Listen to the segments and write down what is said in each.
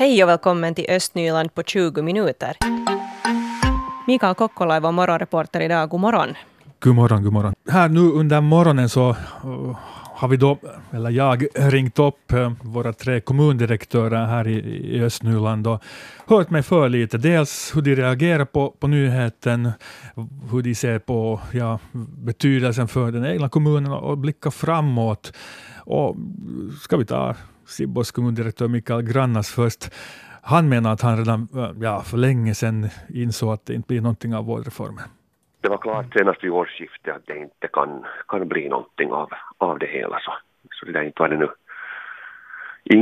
Hej och välkommen till Östnyland på 20 minuter. Mikael Kokkola är vår morgonreporter idag. God morgon. God morgon, god morgon. Här nu under morgonen så eh, har vi då, eller jag, ringt upp eh, våra tre kommundirektörer här i, i Östnyland och hört mig för lite. Dels hur de reagerar på, på nyheten, hur de ser på ja, betydelsen för den egna kommunen och blickar framåt. Och ska vi ta Sibbos kommundirektör Mikael Grannas först. Han menar att han redan ja, för länge sedan insåg att det inte blir någonting av vårdreformen. Det var klart senast vid årsskiftet att det inte kan, kan bli någonting av, av det hela. Så, så det där inte var det nu.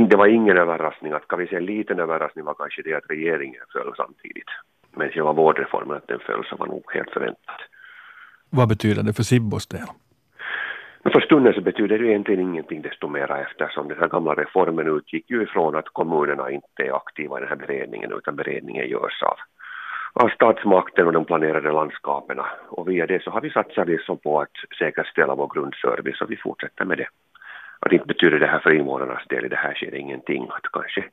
Det var ingen överraskning. Att, kan vi säga en liten överraskning var kanske det att regeringen föll samtidigt. Men själva vårdreformen, att den föll, så var nog helt förväntat. Vad betyder det för Sibbos del? Men för stunden så betyder det egentligen ingenting desto mera eftersom den här gamla reformen utgick ju ifrån att kommunerna inte är aktiva i den här beredningen utan beredningen görs av, av statsmakten och de planerade landskapen. Och via det så har vi satsat liksom på att säkerställa vår grundservice och vi fortsätter med det. Att inte betyder det här för invånarnas del i det här sker ingenting, att kanske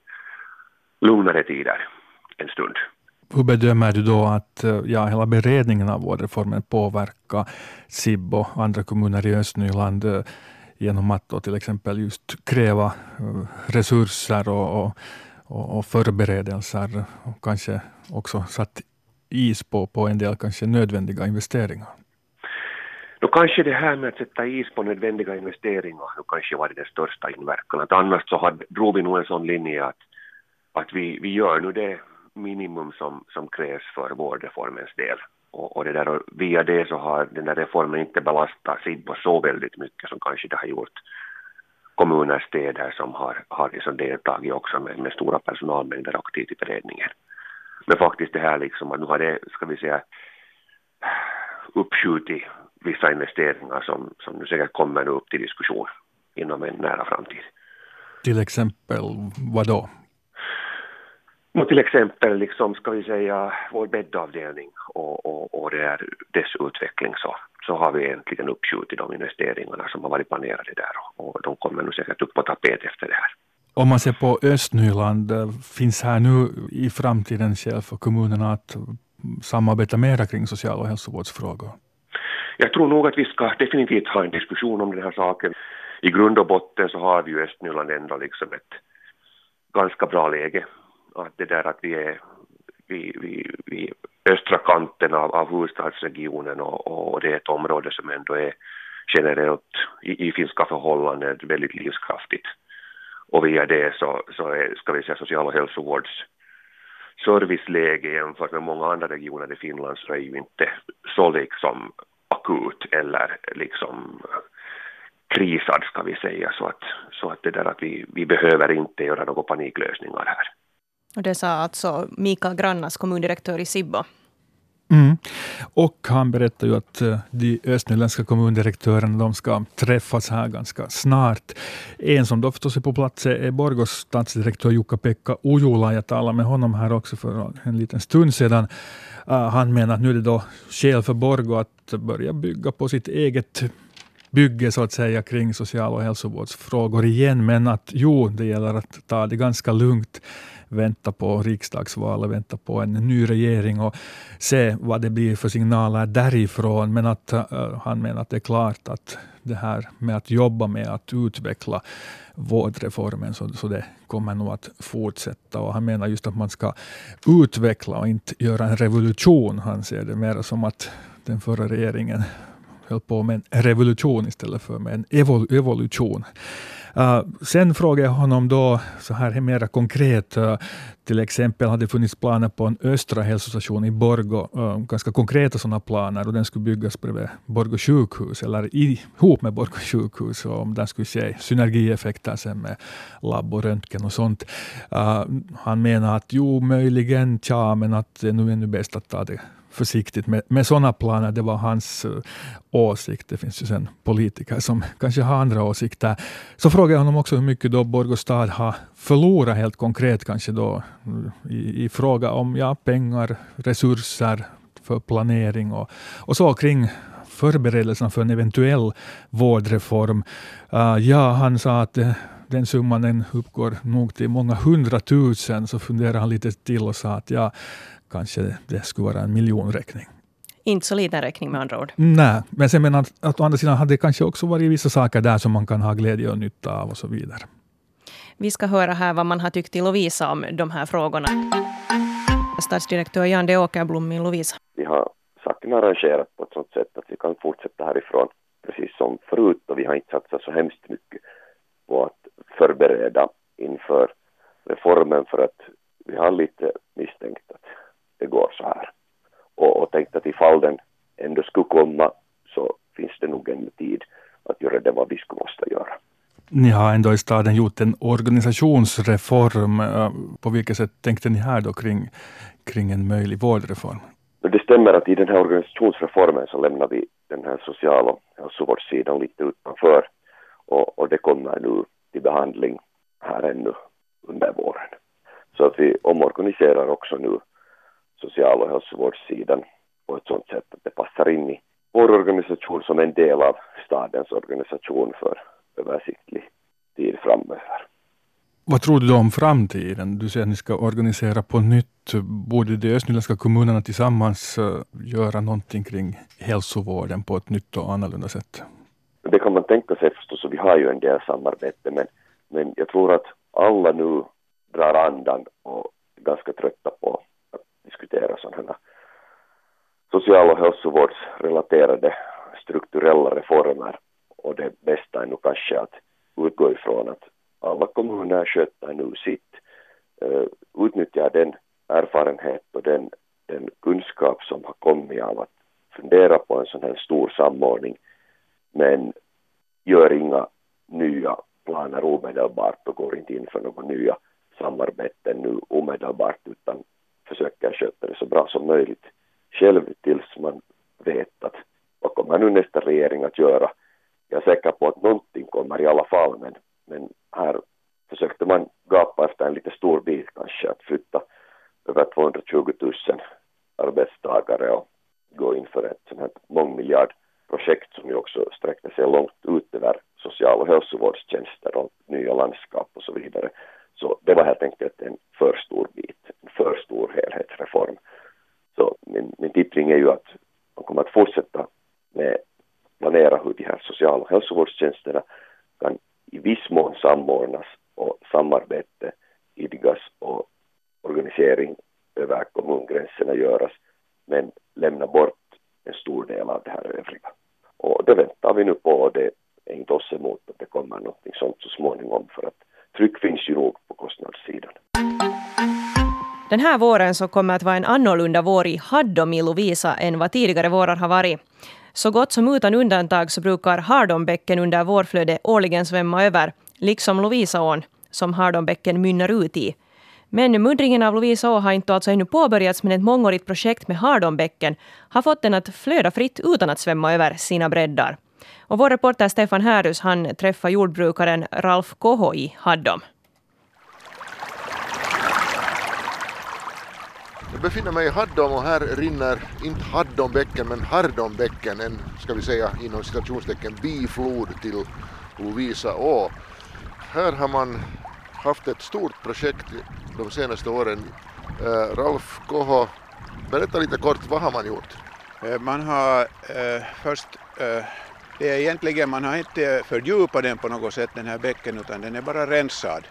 lugnare tider en stund. Hur bedömer du då att eh, ja, hela beredningen av vårdreformen påverkar SIB och andra kommuner i Östnyland eh, genom att då till exempel just kräva eh, resurser och, och, och förberedelser och kanske också satt is på, på en del kanske nödvändiga investeringar? Då kanske det här med att sätta is på nödvändiga investeringar nu kanske var den största inverkan. Att annars så hade, drog vi nog en sån linje att, att vi, vi gör nu det minimum som, som krävs för vårdreformens del. Och, och, det där, och via det så har den där reformen inte belastat SIBO så väldigt mycket som kanske det har gjort kommuner, städer som har, har liksom deltagit också med, med stora personalmängder aktivt i beredningen. Men faktiskt det här liksom att nu har det, ska vi säga, uppskjutit vissa investeringar som, som nu säkert kommer upp till diskussion inom en nära framtid. Till exempel vad då? Och till exempel liksom, ska vi säga, vår bäddavdelning och, och, och det är dess utveckling så, så har vi egentligen uppskjutit de investeringarna som har varit planerade där och, de kommer nu säkert upp på tapet efter det här. Om man ser på Östnyland, finns här nu i framtiden skäl för kommunerna att samarbeta mera kring social och hälsovårdsfrågor? Jag tror nog att vi ska definitivt ha en diskussion om den här saken. I grund och botten så har vi ju Östnyland ändå liksom ett ganska bra läge att det där att vi är vid, vid, vid östra kanten av, av huvudstadsregionen och, och det är ett område som ändå är generellt i, i finska förhållanden väldigt livskraftigt. Och via det så, så är, ska vi säga, social och hälsovårds serviceläge jämfört med många andra regioner i Finland så är ju inte så liksom akut eller liksom krisad ska vi säga så att, så att det där att vi, vi behöver inte göra några paniklösningar här. Och det sa alltså Mikael Grannas, kommundirektör i Sibbo. Mm. Och han berättar ju att eh, de östnyländska kommundirektörerna de ska träffas här ganska snart. En som då förstås är på plats är Borgos stadsdirektör Jukka-Pekka Ujula. Jag talade med honom här också för en liten stund sedan. Eh, han menar att nu är det då skäl för Borgo att börja bygga på sitt eget bygge så att säga kring social och hälsovårdsfrågor igen, men att jo, det gäller att ta det ganska lugnt vänta på riksdagsvalet, vänta på en ny regering och se vad det blir för signaler därifrån. Men att uh, han menar att det är klart att det här med att jobba med att utveckla vårdreformen, så, så det kommer nog att fortsätta. Och han menar just att man ska utveckla och inte göra en revolution. Han ser det mer som att den förra regeringen höll på med en revolution istället för med en evol evolution. Uh, sen frågade jag honom då, så här mera konkret, uh, till exempel hade det funnits planer på en östra hälsostation i Borgo, uh, eh, ganska konkreta sådana planer, och den skulle byggas bredvid Borgo sjukhus, eller ihop med Borgo sjukhus, och om den skulle se synergieffekter sen med labb och röntgen och sånt. han menar att jo, möjligen, tja, men att det är nu bäst att ta det försiktigt med, med sådana planer. Det var hans uh, åsikt. Det finns ju sen politiker som kanske har andra åsikter. Så frågade jag honom också hur mycket då Borgostad har förlorat helt konkret kanske då mm, i, i fråga om ja, pengar, resurser för planering och, och så kring förberedelserna för en eventuell vårdreform. Uh, ja, han sa att eh, den summan den uppgår nog till många hundratusen, så funderade han lite till och sa att ja, kanske det skulle vara en miljonräkning. Inte så liten räkning med andra ord. Nej, men sen menar att, att å andra sidan hade det kanske också varit vissa saker där som man kan ha glädje och nytta av och så vidare. Vi ska höra här vad man har tyckt till Lovisa om de här frågorna. Stadsdirektör Jan de Åkerblom i Lovisa. Vi har saken arrangerat på ett sådant sätt att vi kan fortsätta härifrån precis som förut och vi har inte satsat så hemskt mycket på att förbereda inför reformen för att vi har lite misstänkt att det går så här. Och, och tänkt att ifall den ändå skulle komma så finns det nog en tid att göra det vad vi skulle måste göra. Ni har ändå i staden gjort en organisationsreform. På vilket sätt tänkte ni här då kring, kring en möjlig vårdreform? Det stämmer att i den här organisationsreformen så lämnar vi den här social och hälsovårdssidan lite utanför och, och det kommer nu till behandling här ännu under våren. Så att vi omorganiserar också nu social och hälsovårdssidan på ett sådant sätt att det passar in i vår organisation som en del av stadens organisation för översiktlig tid framöver. Vad tror du om framtiden? Du säger att ni ska organisera på nytt. Borde de östnyländska kommunerna tillsammans eh, göra någonting kring hälsovården på ett nytt och annorlunda sätt? Det kan man tänka sig förstås, och vi har ju en del samarbete, men, men jag tror att alla nu drar andan och är ganska trötta på att diskutera sådana här social och hälsovårdsrelaterade strukturella reformer. Och det bästa är nog kanske att utgå ifrån att alla kommuner sköter nu sitt, uh, utnyttjar den erfarenhet och den, den kunskap som har kommit av att fundera på en sån här stor samordning men gör inga nya planer omedelbart och går inte in för några nya samarbeten nu omedelbart utan försöker sköta det så bra som möjligt själv tills man vet att vad kommer nu nästa regering att göra jag är säker på att någonting kommer i alla fall men, men här försökte man gapa efter en lite stor bit kanske att flytta över 220 000 arbetstagare och gå in för ett sånt här mångmiljard projekt som ju också sträckte sig långt ut över social och hälsovårdstjänster och nya landskap och så vidare. Så det var helt enkelt en för stor bit, en för stor helhetsreform. Så min, min tippning är ju att man kommer att fortsätta med planera hur de här social och hälsovårdstjänsterna kan i viss mån samordnas och samarbete idgas och organisering över kommungränserna göras men lämna bort en stor del av det här övriga. Och det väntar vi nu på och det är inte oss emot att det kommer något sånt så småningom för att tryck finns ju nog på kostnadssidan. Den här våren så kommer att vara en annorlunda vår i Haddom i Lovisa än vad tidigare vårar har varit. Så gott som utan undantag så brukar Hardombäcken under vårflödet årligen svämma över, liksom Lovisaån, som Hardombäcken mynnar ut i. Men muddringen av Lovisaå har inte alltså ännu påbörjats, men ett mångårigt projekt med Hardonbäcken har fått den att flöda fritt utan att svämma över sina breddar. Och vår reporter Stefan Härus han träffar jordbrukaren Ralf Koho i Haddom. Jag befinner mig i Haddom och här rinner inte Haddombäcken men Hardonbäcken. en ska vi säga inom citationstecken biflod till Lovisa å. Här har man haft ett stort projekt de senaste åren. Eh, Ralf Koho, berätta lite kort, vad har man gjort? Eh, man har eh, först, eh, det är egentligen, man har inte fördjupat den på något sätt den här bäcken utan den är bara rensad.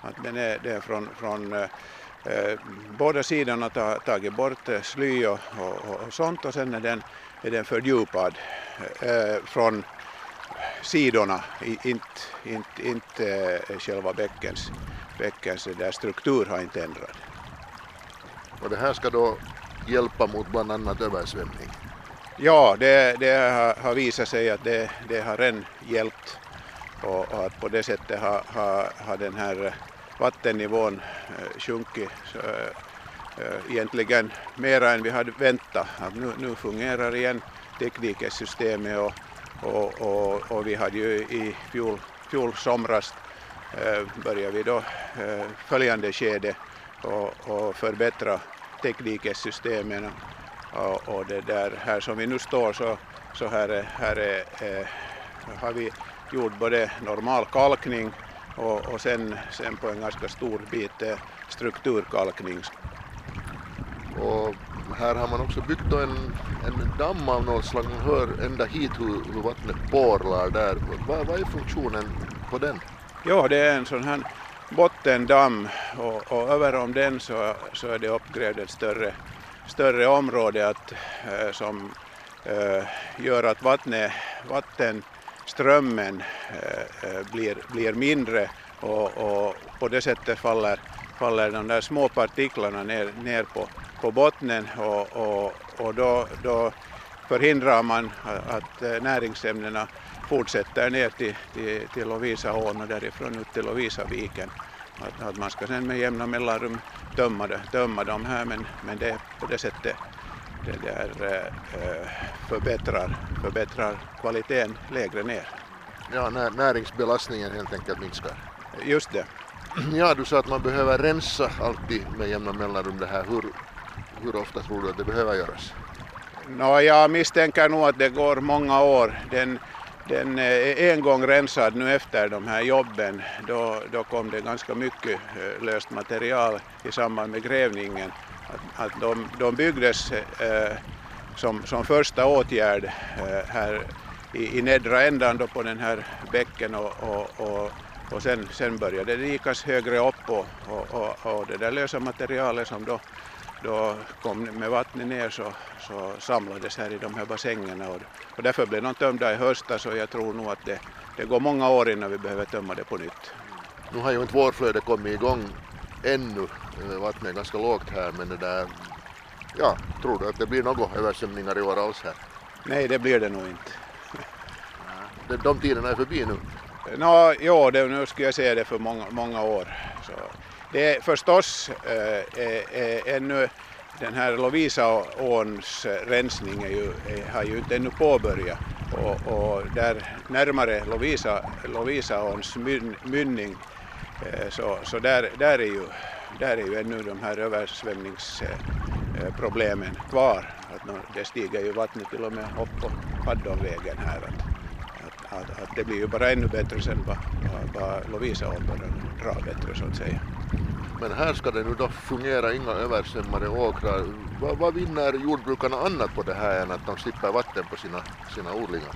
Att den är, det är från, från Eh, båda sidorna ta, tagit bort sly och, och, och, sånt och sen är den, är den fördjupad eh, från sidorna, inte, inte, inte själva bäckens, bäckens där struktur har inte ändrat. Och det här ska då hjälpa mot bland annat översvämning? Ja, det, det har, visat sig att det, det har redan hjälpt och, och, att på det sättet har, har, har den här vattennivån eh, sjunkit eh, eh, egentligen mera än vi hade väntat. Nu, nu fungerar igen teknikersystemet och, och, och, och, vi hade ju i fjol, fjol somras eh, började vi då eh, följande skede och, och förbättra tekniksystemen och, och det där här som vi nu står så, så här, här är, har vi gjort både normal kalkning och, och sen, sen på en ganska stor bit strukturkalkning. Och här har man också byggt en, en damm av något slag, man hör ända hit hur, hur vattnet porlar där. Vad, vad är funktionen på den? Ja, det är en sån här bottendamm och, och över om den så, så är det uppgrävt ett större, större område att, eh, som eh, gör att vattnet, vattenströmmen eh, eh, blir, blir mindre och, och på det sättet faller, faller de där små partiklarna ner, ner på, på bottnen och, och, och då, då förhindrar man att eh, näringsämnena fortsätter ner till, till, till Lovisaån och därifrån ut till Lovisaviken. Att, att man ska sen med jämna mellanrum tömma, tömma dem här men, men det på det sättet det där, eh, förbättrar, förbättrar kvaliteten lägre ner. Ja, när, näringsbelastningen helt enkelt minskar. Just det. Ja, du sa att man behöver rensa alltid med jämna mellanrum det här. Hur, hur ofta tror du att det behöver göras? No, jag misstänker nog att det går många år. Den, den är en gång rensad nu efter de här jobben. Då, då kom det ganska mycket eh, löst material i samband med grävningen. Att, att de, de byggdes eh, som, som första åtgärd eh, här i, i nedre ändan då på den här bäcken och, och, och, och sen, sen började det dikas högre upp och, och, och, och det där lösa materialet som då då kom med vattnet ner så, så samlades här i de här bassängerna och, och därför blev de tömda i höstas och jag tror nog att det, det går många år innan vi behöver tömma det på nytt. Nu har ju inte vårflödet kommit igång ännu. Eh, vattnet är ganska lågt här men det där, ja, tror du att det blir några översvämningar i år alls här? Nej, det blir det nog inte. De, de tiderna är förbi nu. Nå, jo, det, nu skulle jag säga det för många, många år. Så det är förstås eh, eh, eh ännu den här Lovisaåns rensning är ju, är, har ju inte ännu påbörjat och, och där närmare Lovisa, Lovisaåns myn, mynning eh, så, så där, där, är ju, där är ju ännu de här översvämningsproblemen kvar. Att det stiger ju vattnet till och med upp på Paddonvägen här. Att, att, att, det blir ju bara ännu bättre sen vad, vad Lovisaån börjar dra bättre så att säga. Men här ska det nu då fungera inga översvämmade åkrar. Vad, vad vinner jordbrukarna annat på det här än att de slipper vatten på sina, sina odlingar?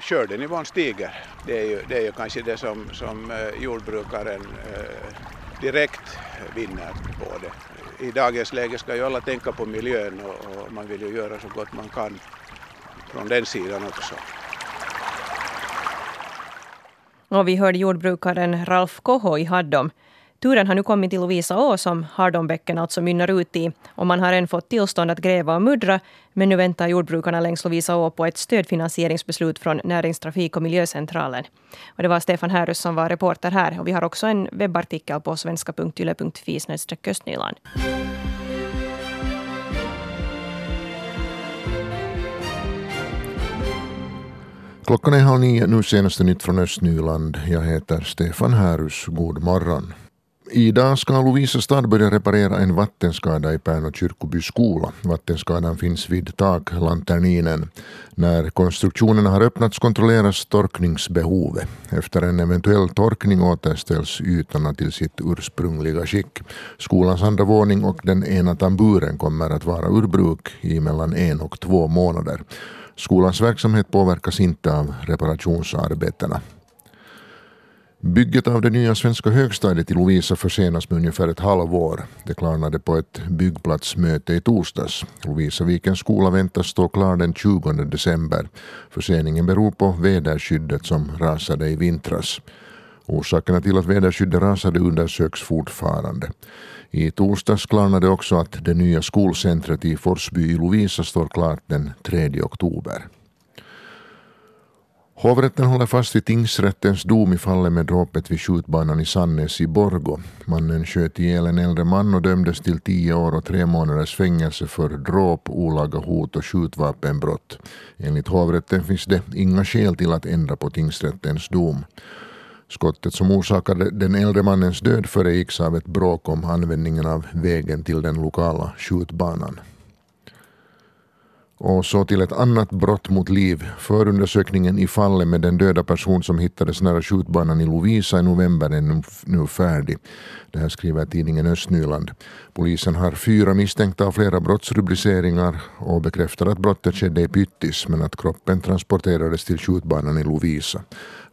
Skördenivån stiger. Det är ju, det är ju kanske det som, som eh, jordbrukaren eh, direkt vinner på det. I dagens läge ska ju alla tänka på miljön och, och man vill ju göra så gott man kan från den sidan också. Och vi hörde jordbrukaren Ralf Koho i Haddom. Turen har nu kommit till Lovisa å som Hardonbäcken alltså mynnar ut i. Och man har än fått tillstånd att gräva och muddra. Men nu väntar jordbrukarna längs Lovisa å på ett stödfinansieringsbeslut från Näringstrafik och miljöcentralen. Och det var Stefan Härus som var reporter här. Och vi har också en webbartikel på svenska.yle.fi östnyland. Klockan är halv nio, nu senaste nytt från Östnyland. Jag heter Stefan Härus. God morgon. Idag ska Lovisa stad börja reparera en vattenskada i Pärnu kyrkoby skola. Vattenskadan finns vid taklanterninen. När konstruktionerna har öppnats kontrolleras torkningsbehovet. Efter en eventuell torkning återställs ytorna till sitt ursprungliga skick. Skolans andra våning och den ena tamburen kommer att vara ur bruk i mellan en och två månader. Skolans verksamhet påverkas inte av reparationsarbetena. Bygget av det nya svenska högstadiet i Lovisa försenas med ungefär ett halvår. Det klarnade på ett byggplatsmöte i torsdags. Lovisavikens skola väntas stå klar den 20 december. Förseningen beror på väderskyddet som rasade i vintras. Orsakerna till att väderskyddet rasade undersöks fortfarande. I torsdags klarnade också att det nya skolcentret i Forsby i Lovisa står klart den 3 oktober. Hovrätten håller fast vid tingsrättens dom i fallet med dråpet vid skjutbanan i Sannäs i Borgo. Mannen sköt ihjäl en äldre man och dömdes till tio år och tre månaders fängelse för dråp, olaga hot och skjutvapenbrott. Enligt hovrätten finns det inga skäl till att ändra på tingsrättens dom. Skottet som orsakade den äldre mannens död föregicks av ett bråk om användningen av vägen till den lokala skjutbanan. Och så till ett annat brott mot liv. Förundersökningen i fallet med den döda person som hittades nära skjutbanan i Lovisa i november är nu färdig. Det här skriver tidningen Östnyland. Polisen har fyra misstänkta av flera brottsrubriceringar och bekräftar att brottet skedde i Pyttis men att kroppen transporterades till skjutbanan i Lovisa.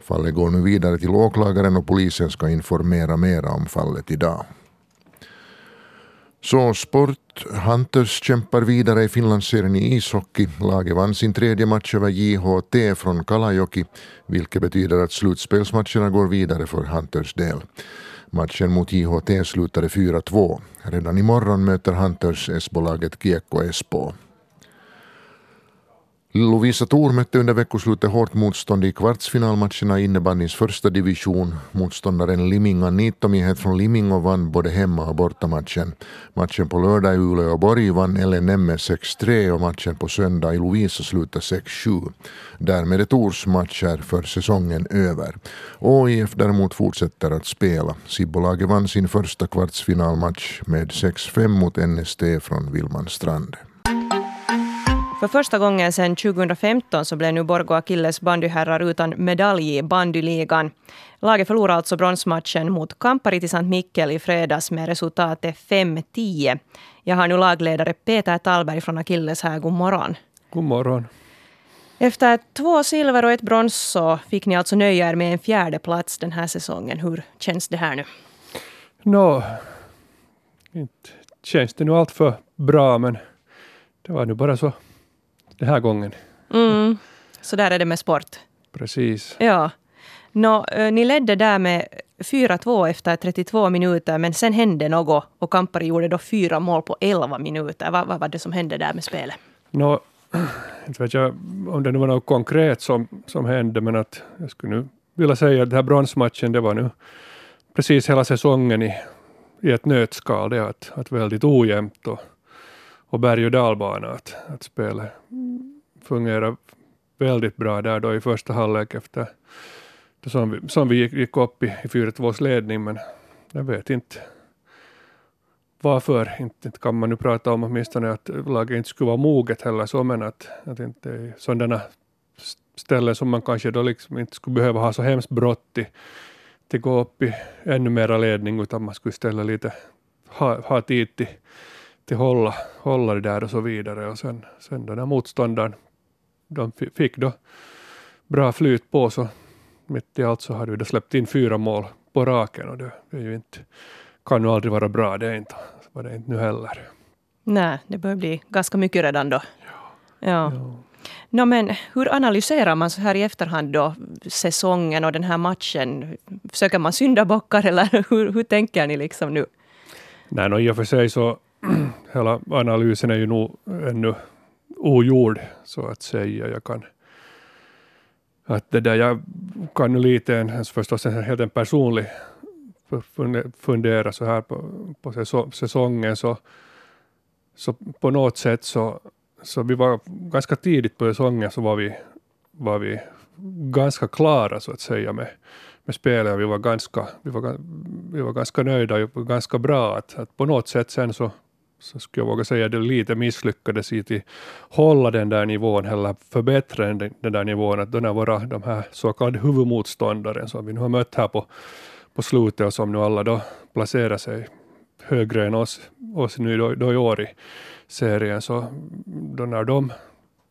Fallet går nu vidare till åklagaren och polisen ska informera mera om fallet idag. Så sport. Hunters kämpar vidare i Finlandsserien i ishockey. Laget vann sin tredje match över JHT från Kalajoki, vilket betyder att slutspelsmatcherna går vidare för Hunters del. Matchen mot JHT slutade 4-2. Redan imorgon möter Hunters S-bolaget Kiekko Espoo. Lovisa Thor mötte under veckoslutet hårt motstånd i kvartsfinalmatcherna i innebandyns första division. Motståndaren Liminga Niittomiehet från Limingo vann både hemma och bortamatchen. Matchen på lördag i Uleåborg vann LNM med 6-3 och matchen på söndag i Lovisa slutade 6-7. Därmed är Tors matcher för säsongen över. ÅIF däremot fortsätter att spela. Sibbolaget vann sin första kvartsfinalmatch med 6-5 mot NST från Vilmanstrand. För första gången sedan 2015 så blev nu Borgå Akilles bandyherrar utan medalj i bandyligan. Laget förlorade alltså bronsmatchen mot Kamparit i Sankt Mikkel i fredags med resultatet 5-10. Jag har nu lagledare Peter Tallberg från Akilles här. God morgon. God morgon. Efter två silver och ett brons så fick ni alltså nöja er med en fjärde plats den här säsongen. Hur känns det här nu? Nå, inte känns det nu allt för bra men det var nu bara så den här gången. Mm. Så där är det med sport. Precis. Ja. Nå, ni ledde där med 4-2 efter 32 minuter, men sen hände något och Kampari gjorde då fyra mål på 11 minuter. Vad, vad var det som hände där med spelet? Nå, inte vet jag om det nu var något konkret som, som hände, men att jag skulle nu vilja säga att den här bronsmatchen, det var nu precis hela säsongen i, i ett nötskal. Det att, att väldigt ojämnt och och berg och dalbana att, att spelet fungerar väldigt bra där då i första halvlek efter som vi, som vi gick, gick upp i, i 4-2 ledning men jag vet inte varför. Inte, inte kan man nu prata om åtminstone att laget inte skulle vara moget heller så men att, att inte sådana ställen som man kanske då liksom inte skulle behöva ha så hemskt brått till, till gå upp i ännu mera ledning utan man skulle ställa lite ha, ha tid till till hålla, hålla det där och så vidare. Och sen, sen den här motståndaren, de fick då bra flyt på så mitt i allt så hade vi då släppt in fyra mål på raken och det, är ju inte, kan ju aldrig vara bra, det är inte, var det inte nu heller. Nej, det börjar bli ganska mycket redan då. Ja. ja. ja. No, men hur analyserar man så här i efterhand då säsongen och den här matchen? Försöker man syndabockar eller hur, hur tänker ni liksom nu? Nej, no, i och för sig så hela analysen är ju nog ännu ogjord, så att säga. Jag kan att det där, jag kan nu lite, en, förstås en helt en personlig fundera så här på, på säsongen, så, så på något sätt så, så vi var ganska tidigt på säsongen så var vi, var vi ganska klara så att säga med, med spelet. Vi var ganska, vi var, vi var ganska nöjda och ganska bra. Att, att på något sätt sen så så skulle jag våga säga att det lite misslyckades i att hålla den där nivån eller förbättra den, den där nivån. Att då när våra de här så kallade huvudmotståndare som vi nu har mött här på, på slutet och som nu alla då placerar sig högre än oss, oss nu då, då i år i serien, så då när de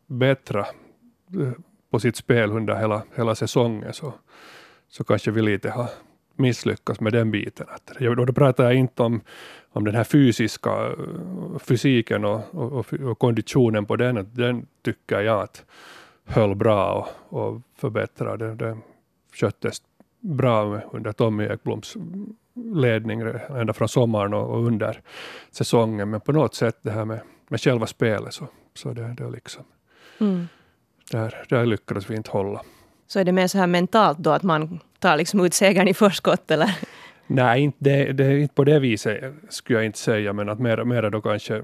bättre eh, på sitt spel under hela, hela säsongen så, så kanske vi lite har misslyckats med den biten. Att, då pratar jag inte om, om den här fysiska eh, fysiken och, och, och konditionen på den. Den tycker jag att höll bra och, och förbättrade. Det sköttes bra under Tommy Ekbloms ledning ända från sommaren och, och, under säsongen. Men på något sätt det här med, med själva spelet så, så det, det liksom mm. där, där lyckades vi inte hålla. Så är det mer så här mentalt då att man tar liksom ut segern i förskott eller? Nej, inte, det, det inte på det viset skulle jag inte säga, men att mera, mera då kanske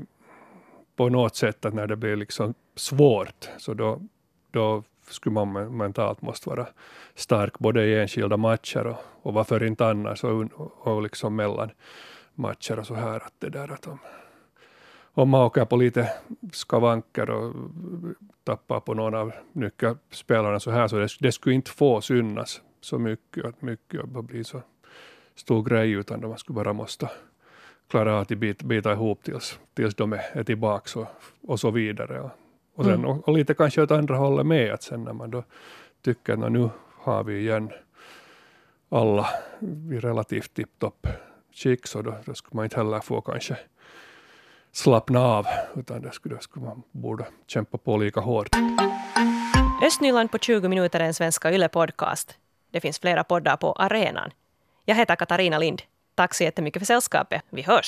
på något sätt att när det blir liksom svårt, så då, då skulle man mentalt måste vara stark både i enskilda matcher och, och varför inte annars och, och liksom mellan matcher och så här. Att det där att om, om man åker på lite skavanker och tappar på någon av nyckelspelarna så här, så det, det skulle inte få synas så mycket, att mycket blir bli så stor grej, utan man skulle bara måste klara att bita, bita ihop tills, tills de är, är tillbaka och, och så vidare. Och, och, sen, mm. och, och, lite kanske åt andra hållet med, att sen när man då tycker att nu har vi igen alla i relativt tipptopp skick, så då, då skulle man inte heller få kanske slappna av, utan det skulle, det skulle man borde kämpa på lika hårt. Östnyland på 20 minuter är en svenska Yle-podcast. Det finns flera poddar på arenan. Jag heter Katarina Lind. Tack så jättemycket för sällskapet. Vi hörs!